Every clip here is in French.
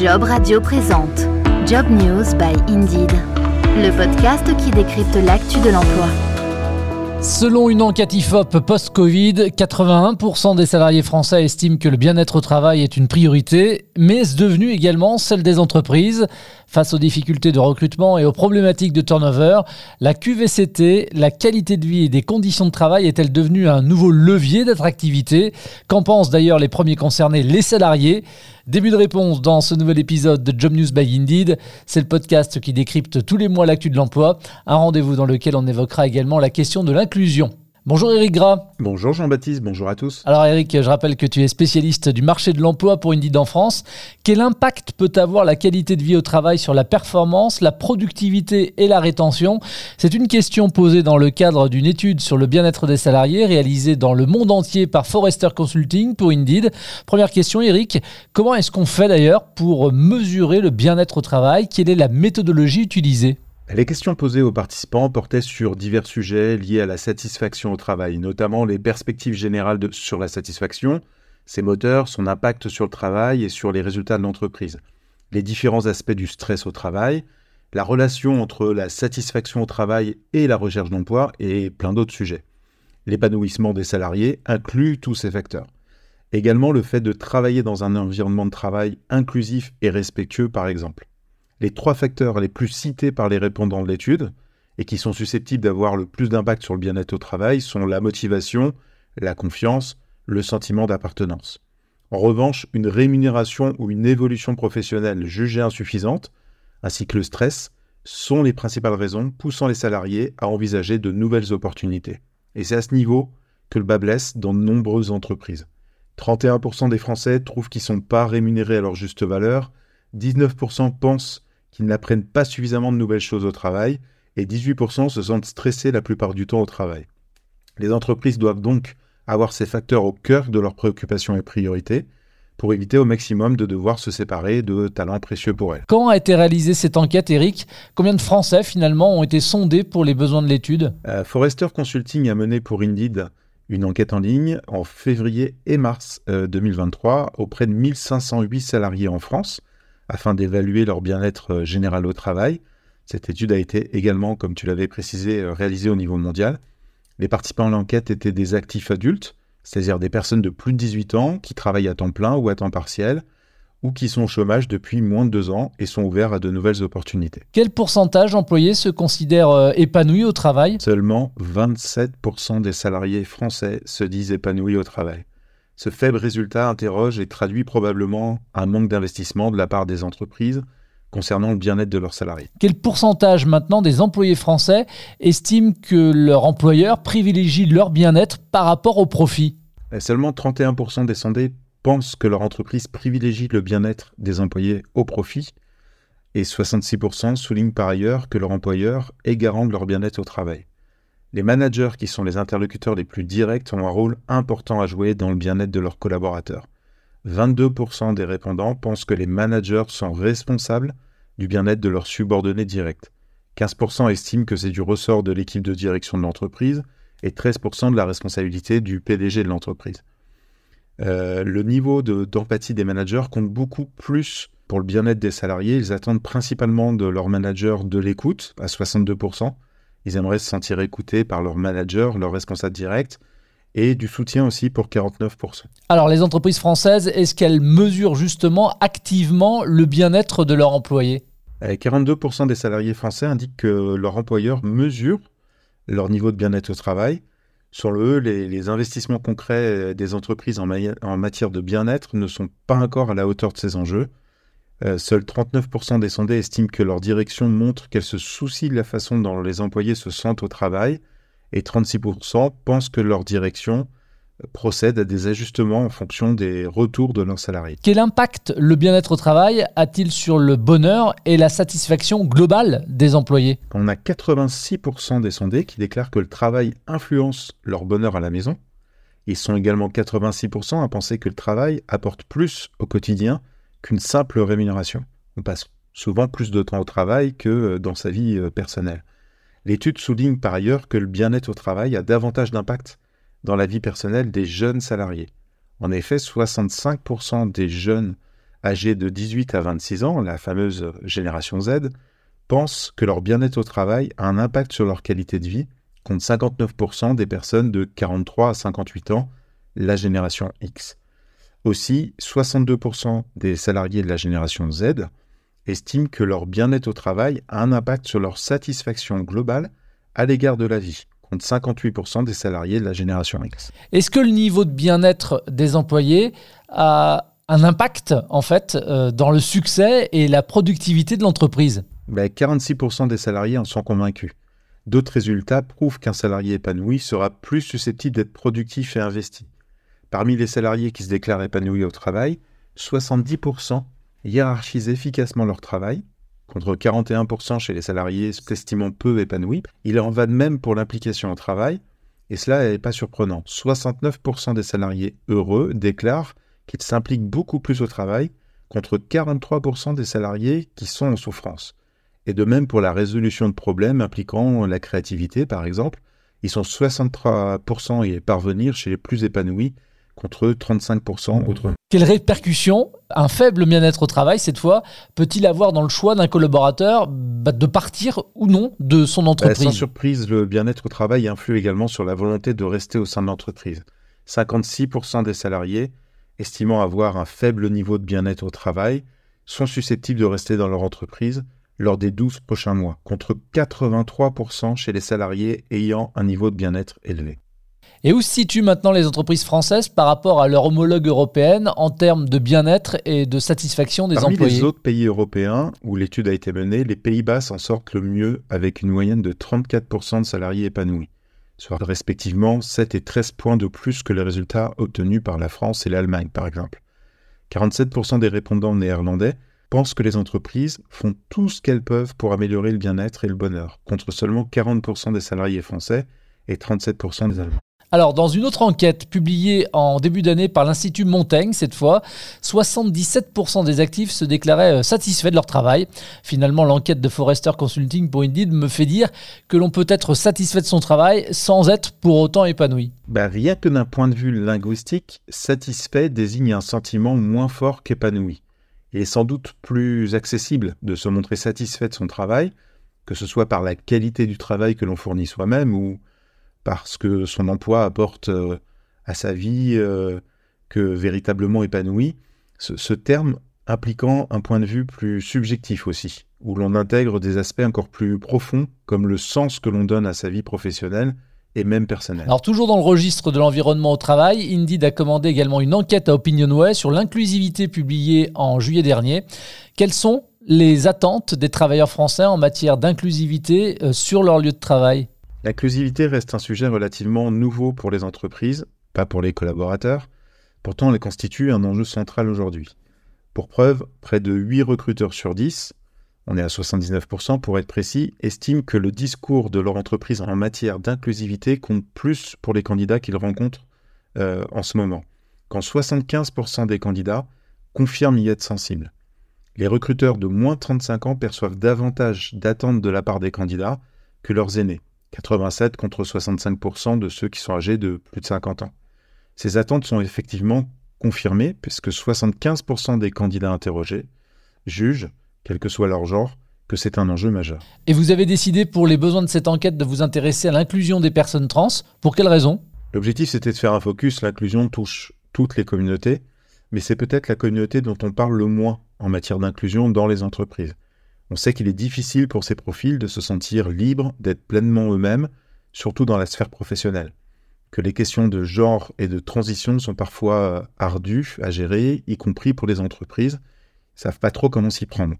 Job Radio présente Job News by Indeed, le podcast qui décrypte l'actu de l'emploi. Selon une enquête IFOP post-Covid, 81% des salariés français estiment que le bien-être au travail est une priorité, mais est-ce devenu également celle des entreprises. Face aux difficultés de recrutement et aux problématiques de turnover, la QVCT, la qualité de vie et des conditions de travail est-elle devenue un nouveau levier d'attractivité? Qu'en pensent d'ailleurs les premiers concernés, les salariés? Début de réponse dans ce nouvel épisode de Job News by Indeed. C'est le podcast qui décrypte tous les mois l'actu de l'emploi, un rendez-vous dans lequel on évoquera également la question de l'inclusion. Bonjour Eric Gras. Bonjour Jean-Baptiste, bonjour à tous. Alors Eric, je rappelle que tu es spécialiste du marché de l'emploi pour Indeed en France. Quel impact peut avoir la qualité de vie au travail sur la performance, la productivité et la rétention? C'est une question posée dans le cadre d'une étude sur le bien-être des salariés réalisée dans le monde entier par Forrester Consulting pour Indeed. Première question Eric, comment est-ce qu'on fait d'ailleurs pour mesurer le bien-être au travail? Quelle est la méthodologie utilisée? Les questions posées aux participants portaient sur divers sujets liés à la satisfaction au travail, notamment les perspectives générales sur la satisfaction, ses moteurs, son impact sur le travail et sur les résultats de l'entreprise, les différents aspects du stress au travail, la relation entre la satisfaction au travail et la recherche d'emploi et plein d'autres sujets. L'épanouissement des salariés inclut tous ces facteurs. Également le fait de travailler dans un environnement de travail inclusif et respectueux par exemple les trois facteurs les plus cités par les répondants de l'étude et qui sont susceptibles d'avoir le plus d'impact sur le bien-être au travail sont la motivation, la confiance, le sentiment d'appartenance. En revanche, une rémunération ou une évolution professionnelle jugée insuffisante, ainsi que le stress, sont les principales raisons poussant les salariés à envisager de nouvelles opportunités. Et c'est à ce niveau que le bas blesse dans de nombreuses entreprises. 31% des Français trouvent qu'ils ne sont pas rémunérés à leur juste valeur, 19% pensent qu'ils n'apprennent pas suffisamment de nouvelles choses au travail et 18% se sentent stressés la plupart du temps au travail. Les entreprises doivent donc avoir ces facteurs au cœur de leurs préoccupations et priorités pour éviter au maximum de devoir se séparer de talents précieux pour elles. Quand a été réalisée cette enquête, Eric Combien de Français finalement ont été sondés pour les besoins de l'étude? Euh, Forrester Consulting a mené pour Indeed une enquête en ligne en février et mars 2023 euh, auprès de 1508 salariés en France afin d'évaluer leur bien-être euh, général au travail. Cette étude a été également, comme tu l'avais précisé, euh, réalisée au niveau mondial. Les participants à l'enquête étaient des actifs adultes, c'est-à-dire des personnes de plus de 18 ans qui travaillent à temps plein ou à temps partiel, ou qui sont au chômage depuis moins de deux ans et sont ouverts à de nouvelles opportunités. Quel pourcentage d'employés se considèrent euh, épanouis au travail? Seulement 27% des salariés français se disent épanouis au travail. Ce faible résultat interroge et traduit probablement un manque d'investissement de la part des entreprises concernant le bien-être de leurs salariés. Quel pourcentage maintenant des employés français estiment que leur employeur privilégie leur bien-être par rapport au profit? Seulement 31% des sondés pensent que leur entreprise privilégie le bien-être des employés au profit et 66% soulignent par ailleurs que leur employeur est garant de leur bien-être au travail. Les managers, qui sont les interlocuteurs les plus directs, ont un rôle important à jouer dans le bien-être de leurs collaborateurs. 22% des répondants pensent que les managers sont responsables du bien-être de leurs subordonnés directs. 15% estiment que c'est du ressort de l'équipe de direction de l'entreprise et 13% de la responsabilité du PDG de l'entreprise. Euh, le niveau d'empathie des managers compte beaucoup plus pour le bien-être des salariés. Ils attendent principalement de leurs managers de l'écoute à 62%, ils aimeraient se sentir écoutés par leur manager, leur responsable direct, et du soutien aussi pour 49%. Alors les entreprises françaises, est-ce qu'elles mesurent justement activement le bien-être de leurs employés? 42% des salariés français indiquent que leur employeur mesure leur niveau de bien-être au travail. Sur le E, les, investissements concrets des entreprises en, en matière de bien-être ne sont pas encore à la hauteur de ces enjeux. Euh, seuls 39% des sondés estiment que leur direction montre qu'elle se soucie de la façon dont les employés se sentent au travail et 36% pensent que leur direction euh, procède à des ajustements en fonction des retours de leurs salariés. Quel impact le bien-être au travail a-t-il sur le bonheur et la satisfaction globale des employés? On a 86% des sondés qui déclarent que le travail influence leur bonheur à la maison. Ils sont également 86% à penser que le travail apporte plus au quotidien qu'une simple rémunération. On passe souvent plus de temps au travail que euh, dans sa vie euh, personnelle. L'étude souligne par ailleurs que le bien-être au travail a davantage d'impact dans la vie personnelle des jeunes salariés. En effet, 65% des jeunes âgés de 18 à 26 ans, la fameuse génération Z, pensent que leur bien-être au travail a un impact sur leur qualité de vie, contre 59% des personnes de 43 à 58 ans, la génération X. Aussi, 62% des salariés de la génération Z estiment que leur bien-être au travail a un impact sur leur satisfaction globale à l'égard de la vie, contre 58% des salariés de la génération X. Est-ce que le niveau de bien-être des employés a un impact en fait euh, dans le succès et la productivité de l'entreprise? 46% ben, des salariés en sont convaincus. D'autres résultats prouvent qu'un salarié épanoui sera plus susceptible d'être productif et investi. Parmi les salariés qui se déclarent épanouis au travail, 70% hiérarchisent efficacement leur travail, contre 41% chez les salariés s'estimant peu épanouis. Il en va de même pour l'implication au travail, et cela n'est pas surprenant. 69% des salariés heureux déclarent qu'ils s'impliquent beaucoup plus au travail, contre 43% des salariés qui sont en souffrance. Et de même pour la résolution de problèmes impliquant la créativité, par exemple, ils sont 63% à y parvenir chez les plus épanouis, contre 35% autres. Quelles répercussions un faible bien-être au travail, cette fois, peut-il avoir dans le choix d'un collaborateur bah, de partir ou non de son bah, entreprise? Sans surprise, le bien-être au travail influe également sur la volonté de rester au sein de l'entreprise. 56% des salariés, estimant avoir un faible niveau de bien-être au travail, sont susceptibles de rester dans leur entreprise lors des 12 prochains mois, contre 83% chez les salariés ayant un niveau de bien-être élevé. Et où se situent maintenant les entreprises françaises par rapport à leur homologue européenne en termes de bien-être et de satisfaction des employés Parmi les autres pays européens où l'étude a été menée, les Pays-Bas s'en sortent le mieux avec une moyenne de 34% de salariés épanouis, soit respectivement 7 et 13 points de plus que les résultats obtenus par la France et l'Allemagne par exemple. 47% des répondants néerlandais pensent que les entreprises font tout ce qu'elles peuvent pour améliorer le bien-être et le bonheur, contre seulement 40% des salariés français et 37% des Allemands. Alors, dans une autre enquête publiée en début d'année par l'Institut Montaigne, cette fois, 77% des actifs se déclaraient euh, satisfaits de leur travail. Finalement, l'enquête de Forrester Consulting pour Indeed me fait dire que l'on peut être satisfait de son travail sans être pour autant épanoui. Bah, rien que d'un point de vue linguistique, satisfait désigne un sentiment moins fort qu'épanoui. Il est sans doute plus accessible de se montrer satisfait de son travail, que ce soit par la qualité du travail que l'on fournit soi-même ou parce que son emploi apporte euh, à sa vie euh, que véritablement épanoui, ce, terme impliquant un point de vue plus subjectif aussi, où l'on intègre des aspects encore plus profonds, comme le sens que l'on donne à sa vie professionnelle et même personnelle. Alors toujours dans le registre de l'environnement au travail, Indeed a commandé également une enquête à Opinionway sur l'inclusivité publiée en juillet dernier. Quelles sont les attentes des travailleurs français en matière d'inclusivité euh, sur leur lieu de travail? L'inclusivité reste un sujet relativement nouveau pour les entreprises, pas pour les collaborateurs. Pourtant, elle constitue un enjeu central aujourd'hui. Pour preuve, près de 8 recruteurs sur 10, on est à 79% pour être précis, estiment que le discours de leur entreprise en matière d'inclusivité compte plus pour les candidats qu'ils rencontrent euh, en ce moment, quand 75% des candidats confirment y être sensibles. Les recruteurs de moins de 35 ans perçoivent davantage d'attentes de la part des candidats que leurs aînés. 87 contre 65% de ceux qui sont âgés de plus de 50 ans. Ces attentes sont effectivement confirmées puisque 75% des candidats interrogés jugent, quel que soit leur genre, que c'est un enjeu majeur. Et vous avez décidé pour les besoins de cette enquête de vous intéresser à l'inclusion des personnes trans. Pour quelle raison? L'objectif c'était de faire un focus. L'inclusion touche toutes les communautés, mais c'est peut-être la communauté dont on parle le moins en matière d'inclusion dans les entreprises. On sait qu'il est difficile pour ces profils de se sentir libres, d'être pleinement eux-mêmes, surtout dans la sphère professionnelle. Que les questions de genre et de transition sont parfois euh, ardues à gérer, y compris pour les entreprises, ne savent pas trop comment s'y prendre.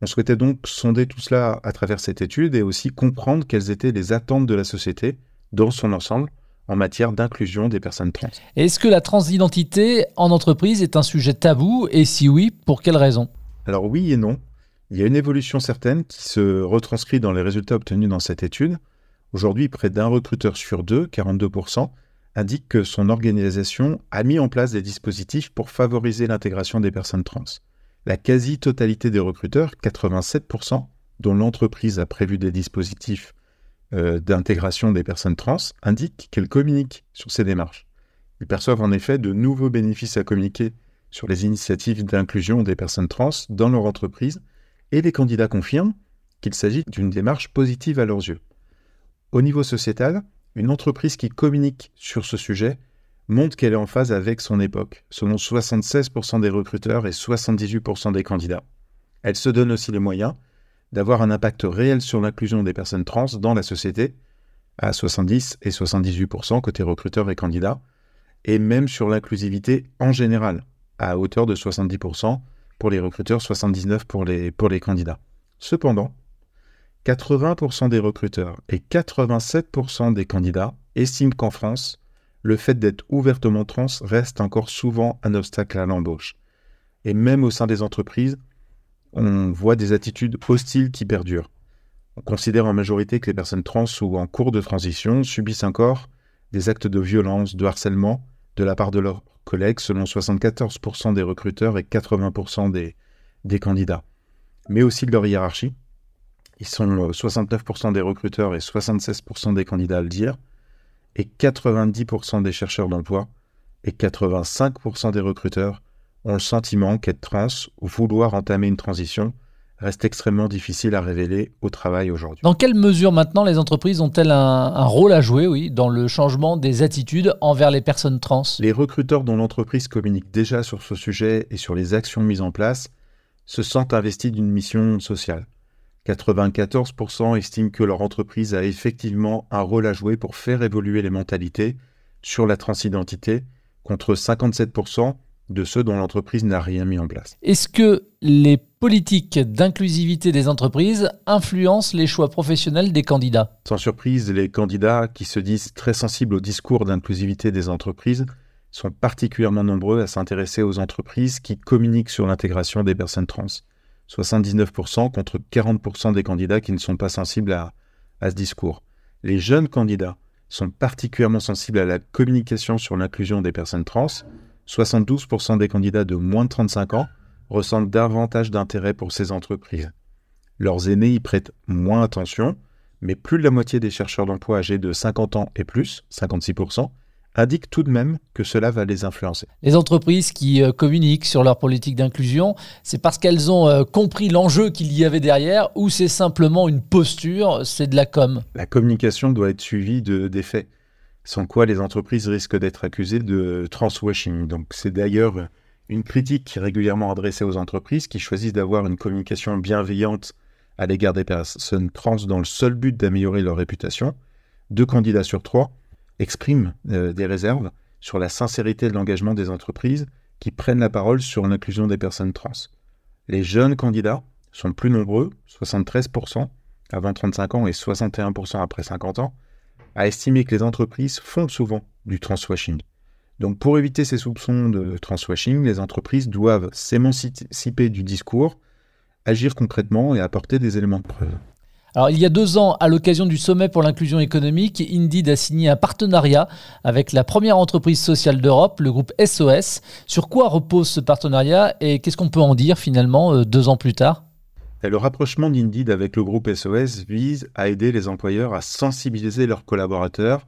On souhaitait donc sonder tout cela à travers cette étude et aussi comprendre quelles étaient les attentes de la société dans son ensemble en matière d'inclusion des personnes trans. Est-ce que la transidentité en entreprise est un sujet tabou? Et si oui, pour quelles raisons Alors oui et non. Il y a une évolution certaine qui se retranscrit dans les résultats obtenus dans cette étude. Aujourd'hui, près d'un recruteur sur deux, 42%, indique que son organisation a mis en place des dispositifs pour favoriser l'intégration des personnes trans. La quasi-totalité des recruteurs, 87%, dont l'entreprise a prévu des dispositifs euh, d'intégration des personnes trans, indiquent qu'elles communiquent sur ces démarches. Ils perçoivent en effet de nouveaux bénéfices à communiquer sur les initiatives d'inclusion des personnes trans dans leur entreprise et les candidats confirment qu'il s'agit d'une démarche positive à leurs yeux. Au niveau sociétal, une entreprise qui communique sur ce sujet montre qu'elle est en phase avec son époque, selon 76% des recruteurs et 78% des candidats. Elle se donne aussi les moyens d'avoir un impact réel sur l'inclusion des personnes trans dans la société, à 70 et 78% côté recruteurs et candidats, et même sur l'inclusivité en général, à hauteur de 70% pour les recruteurs, 79% pour les, pour les candidats. Cependant, 80% des recruteurs et 87% des candidats estiment qu'en France, le fait d'être ouvertement trans reste encore souvent un obstacle à l'embauche. Et même au sein des entreprises, on voit des attitudes hostiles qui perdurent. On considère en majorité que les personnes trans ou en cours de transition subissent encore des actes de violence, de harcèlement de la part de leurs collègues, selon 74% des recruteurs et 80% des, des candidats, mais aussi de leur hiérarchie. Ils sont 69% des recruteurs et 76% des candidats à le dire, et 90% des chercheurs d'emploi et 85% des recruteurs ont le sentiment qu'être trans ou vouloir entamer une transition reste extrêmement difficile à révéler au travail aujourd'hui. Dans quelle mesure maintenant les entreprises ont-elles un, rôle à jouer oui, dans le changement des attitudes envers les personnes trans? Les recruteurs dont l'entreprise communique déjà sur ce sujet et sur les actions mises en place se sentent investis d'une mission sociale. 94% estiment que leur entreprise a effectivement un rôle à jouer pour faire évoluer les mentalités sur la transidentité, contre 57% de ceux dont l'entreprise n'a rien mis en place. Est-ce que les politiques d'inclusivité des entreprises influencent les choix professionnels des candidats? Sans surprise, les candidats qui se disent très sensibles au discours d'inclusivité des entreprises sont particulièrement nombreux à s'intéresser aux entreprises qui communiquent sur l'intégration des personnes trans. 79% contre 40% des candidats qui ne sont pas sensibles à, à ce discours. Les jeunes candidats sont particulièrement sensibles à la communication sur l'inclusion des personnes trans. 72% des candidats de moins de 35 ans ressentent davantage d'intérêt pour ces entreprises. Leurs aînés y prêtent moins attention, mais plus de la moitié des chercheurs d'emploi âgés de 50 ans et plus, 56%, indiquent tout de même que cela va les influencer. Les entreprises qui euh, communiquent sur leur politique d'inclusion, c'est parce qu'elles ont euh, compris l'enjeu qu'il y avait derrière ou c'est simplement une posture, c'est de la com? La communication doit être suivie de, des faits, sans quoi les entreprises risquent d'être accusées de transwashing. Donc c'est d'ailleurs une critique régulièrement adressée aux entreprises qui choisissent d'avoir une communication bienveillante à l'égard des personnes trans dans le seul but d'améliorer leur réputation. Deux candidats sur trois expriment euh, des réserves sur la sincérité de l'engagement des entreprises qui prennent la parole sur l'inclusion des personnes trans. Les jeunes candidats sont plus nombreux, 73% avant 35 ans et 61% après 50 ans, à estimer que les entreprises font souvent du transwashing. Donc pour éviter ces soupçons de transwashing, les entreprises doivent s'émanciper du discours, agir concrètement et apporter des éléments de preuve. Alors, il y a deux ans, à l'occasion du sommet pour l'inclusion économique, Indeed a signé un partenariat avec la première entreprise sociale d'Europe, le groupe SOS. Sur quoi repose ce partenariat et qu'est-ce qu'on peut en dire finalement euh, deux ans plus tard? Le rapprochement d'Indeed avec le groupe SOS vise à aider les employeurs à sensibiliser leurs collaborateurs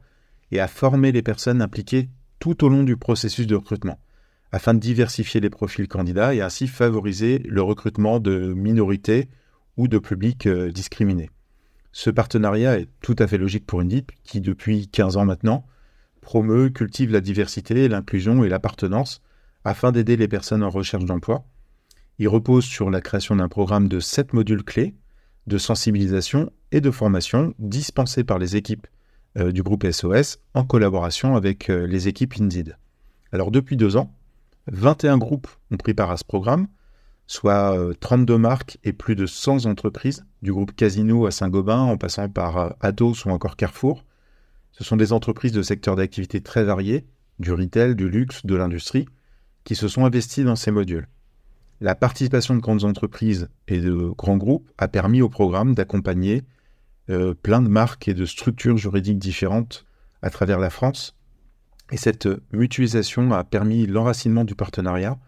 et à former les personnes impliquées tout au long du processus de recrutement, afin de diversifier les profils candidats et ainsi favoriser le recrutement de minorités ou de publics euh, discriminés. Ce partenariat est tout à fait logique pour Indeed, qui depuis 15 ans maintenant promeut, cultive la diversité, l'inclusion et l'appartenance afin d'aider les personnes en recherche d'emploi. Il repose sur la création d'un programme de 7 modules clés de sensibilisation et de formation dispensés par les équipes euh, du groupe SOS en collaboration avec euh, les équipes Indeed. Alors depuis deux ans, 21 groupes ont pris part à ce programme soit 32 euh, marques et plus de 100 entreprises, du groupe Casino à Saint-Gobain en passant par Atos ou encore Carrefour. Ce sont des entreprises de secteurs d'activité très variés, du retail, du luxe, de l'industrie, qui se sont investies dans ces modules. La participation de grandes entreprises et de grands groupes a permis au programme d'accompagner euh, plein de marques et de structures juridiques différentes à travers la France. Et cette mutualisation a permis l'enracinement du partenariat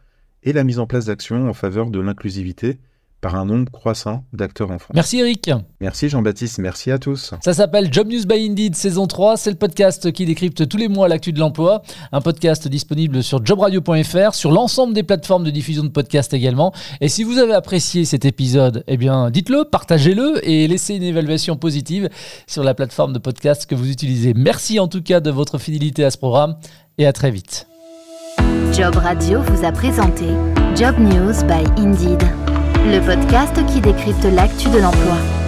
et la mise en place d'actions en faveur de l'inclusivité par un nombre croissant d'acteurs en France. Merci Eric. Merci Jean-Baptiste, merci à tous. Ça s'appelle Job News by Indeed saison 3, c'est le podcast qui décrypte tous les mois l'actu de l'emploi, un podcast disponible sur jobradio.fr, sur l'ensemble des plateformes de diffusion de podcasts également. Et si vous avez apprécié cet épisode, eh bien dites-le, partagez-le et laissez une évaluation positive sur la plateforme de podcast que vous utilisez. Merci en tout cas de votre fidélité à ce programme et à très vite. Job Radio vous a présenté Job News by Indeed, le podcast qui décrypte l'actu de l'emploi.